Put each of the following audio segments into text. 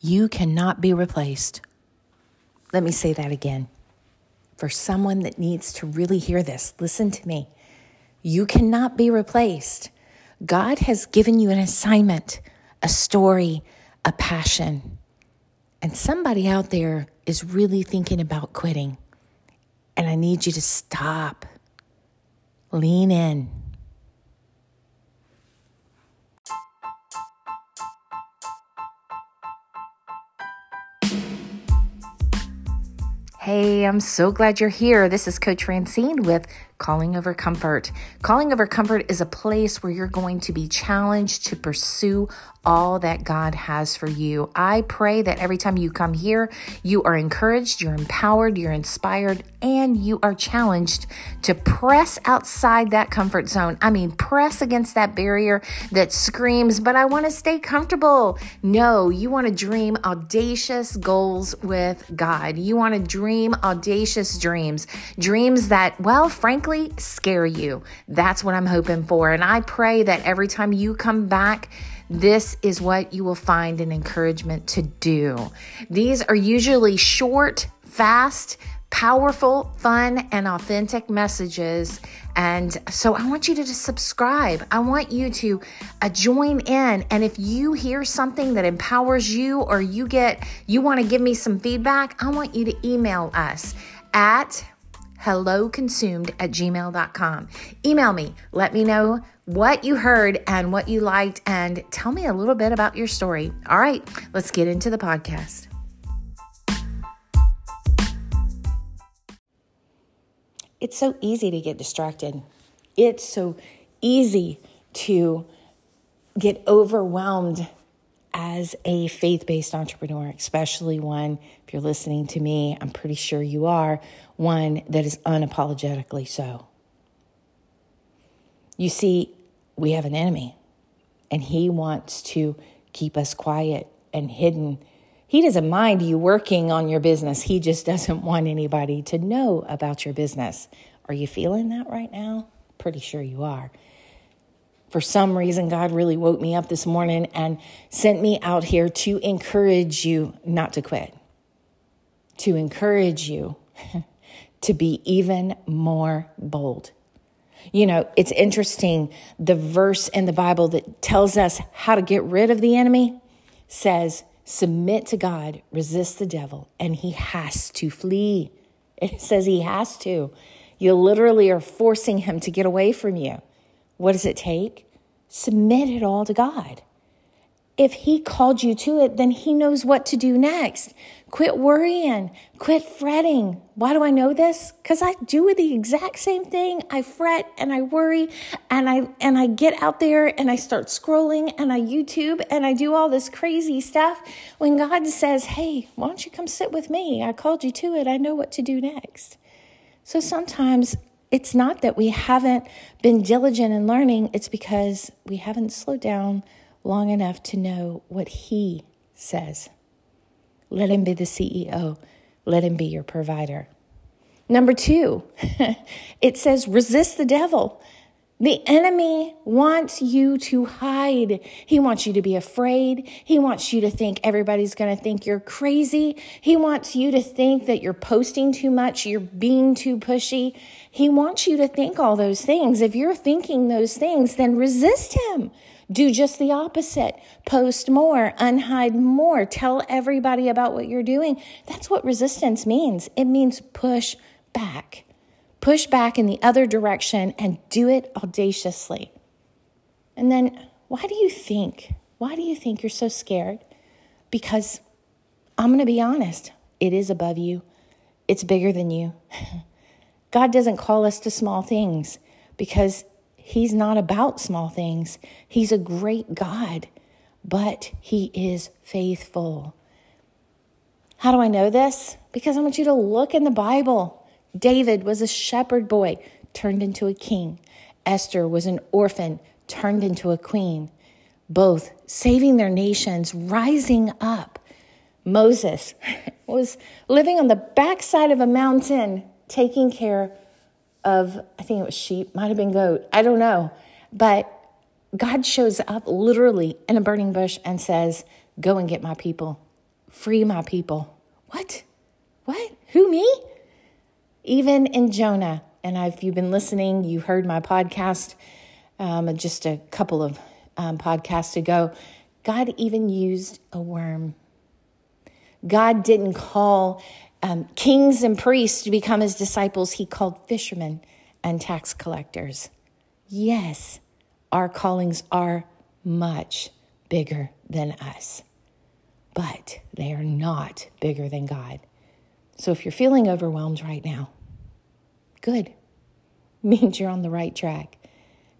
You cannot be replaced. Let me say that again. For someone that needs to really hear this, listen to me. You cannot be replaced. God has given you an assignment, a story, a passion. And somebody out there is really thinking about quitting. And I need you to stop, lean in. Hey, I'm so glad you're here. This is Coach Francine with Calling Over Comfort. Calling Over Comfort is a place where you're going to be challenged to pursue all that God has for you. I pray that every time you come here, you are encouraged, you're empowered, you're inspired, and you are challenged to press outside that comfort zone. I mean, press against that barrier that screams, but I want to stay comfortable. No, you want to dream audacious goals with God. You want to dream audacious dreams, dreams that, well, frankly, frankly scare you. That's what I'm hoping for. And I pray that every time you come back, this is what you will find an encouragement to do. These are usually short, fast, powerful, fun, and authentic messages. And so I want you to just subscribe. I want you to uh, join in. And if you hear something that empowers you or you get, you want to give me some feedback, I want you to email us at helloconsumed at gmail.com. Email me. Let me know what you heard and what you liked, and tell me a little bit about your story. All right, let's get into the podcast. It's so easy to get distracted. It's so easy to get overwhelmed as a faith based entrepreneur, especially one, if you're listening to me, I'm pretty sure you are, one that is unapologetically so. You see, we have an enemy, and he wants to keep us quiet and hidden. He doesn't mind you working on your business, he just doesn't want anybody to know about your business. Are you feeling that right now? Pretty sure you are for some reason, God really woke me up this morning and sent me out here to encourage you not to quit, to encourage you to be even more bold. You know, it's interesting. The verse in the Bible that tells us how to get rid of the enemy says, Submit to God, resist the devil, and he has to flee. It says he has to. You literally are forcing him to get away from you. What does it take? Submit it all to God. If He called you to it, then He knows what to do next. Quit worrying, quit fretting. Why do I know this? Because I do the exact same thing. I fret and I worry and I and I get out there and I start scrolling and I YouTube and I do all this crazy stuff. When God says, Hey, why don't you come sit with me? I called you to it. I know what to do next. So sometimes it's not that we haven't been diligent in learning, it's because we haven't slowed down long enough to know what He says. Let Him be the CEO, let Him be your provider. Number two, it says resist the devil. The enemy wants you to hide. He wants you to be afraid. He wants you to think everybody's going to think you're crazy. He wants you to think that you're posting too much, you're being too pushy. He wants you to think all those things. If you're thinking those things, then resist him. Do just the opposite. Post more, unhide more, tell everybody about what you're doing. That's what resistance means. It means push back push back in the other direction and do it audaciously. And then, why do you think? Why do you think you're so scared? Because I'm going to be honest, it is above you, it's bigger than you. God doesn't call us to small things because He's not about small things. He's a great God, but He is faithful. How do I know this? Because I want you to look in the Bible. David was a shepherd boy turned into a king. Esther was an orphan turned into a queen. Both saving their nations, rising up. Moses was living on the backside of a mountain, taking care of, I think it was sheep, might have been goat, I don't know. But God shows up literally in a burning bush and says, Go and get my people. free my people. What? What? Who, me? Even in Jonah, and if you've been listening, you heard my podcast um, just a couple of um, podcasts ago. God even used a worm. God didn't call um, kings and priests to become his disciples, he called fishermen and tax collectors. Yes, our callings are much bigger than us, but they are not bigger than God. So if you're feeling overwhelmed right now, good. Means you're on the right track.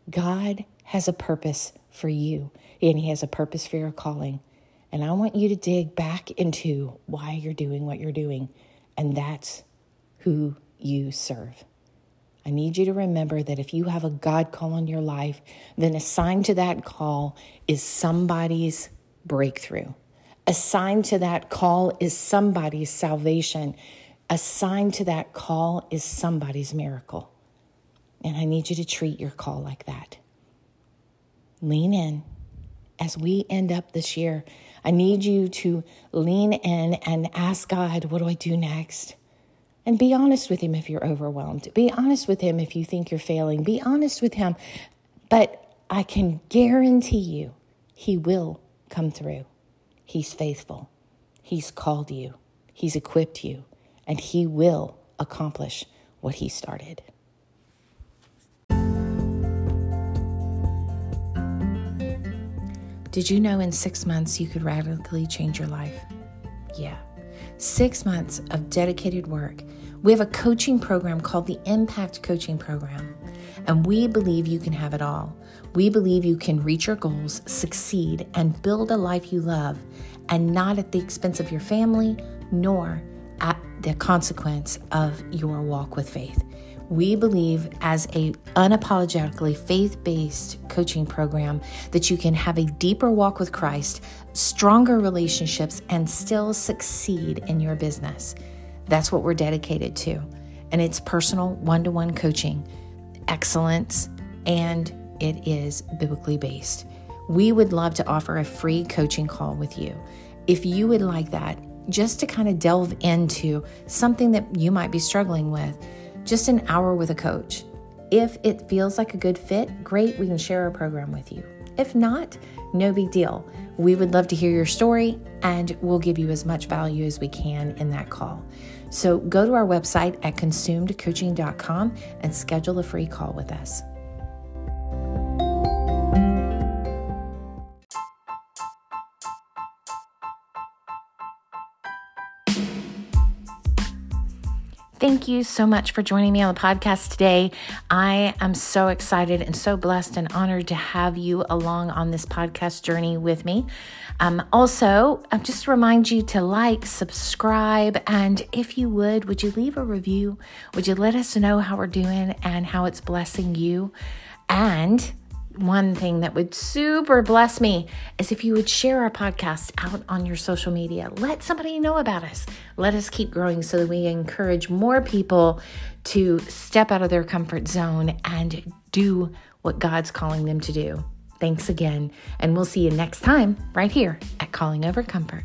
God has a purpose for you, and He has a purpose for your calling. And I want you to dig back into why you're doing what you're doing, and that's who you serve. I need you to remember that if you have a God call on your life, then assigned to that call is somebody's breakthrough. Assigned to that call is somebody's salvation. Assigned to that call is somebody's miracle. And I need you to treat your call like that. Lean in as we end up this year. I need you to lean in and ask God, what do I do next? And be honest with Him if you're overwhelmed. Be honest with Him if you think you're failing. Be honest with Him. But I can guarantee you, He will come through. He's faithful. He's called you, He's equipped you, and He will accomplish what He started. Did you know in six months you could radically change your life? Yeah. Six months of dedicated work we have a coaching program called the Impact Coaching Program, and we believe you can have it all. We believe you can reach your goals, succeed, and build a life you love, and not at the expense of your family, nor at the consequence of your walk with faith. We believe as a unapologetically faith-based coaching program that you can have a deeper walk with Christ, stronger relationships and still succeed in your business. That's what we're dedicated to. And it's personal one to one coaching, excellence, and it is biblically based. We would love to offer a free coaching call with you. If you would like that, just to kind of delve into something that you might be struggling with, just an hour with a coach. If it feels like a good fit, great, we can share our program with you. If not, no big deal. We would love to hear your story and we'll give you as much value as we can in that call. So go to our website at consumedcoaching.com and schedule a free call with us. Thank you so much for joining me on the podcast today. I am so excited and so blessed and honored to have you along on this podcast journey with me. Um, also, um, just remind you to like, subscribe, and if you would, would you leave a review? Would you let us know how we're doing and how it's blessing you? And one thing that would super bless me is if you would share our podcast out on your social media. Let somebody know about us. Let us keep growing so that we encourage more people to step out of their comfort zone and do what God's calling them to do. Thanks again, and we'll see you next time right here at Calling Over Comfort.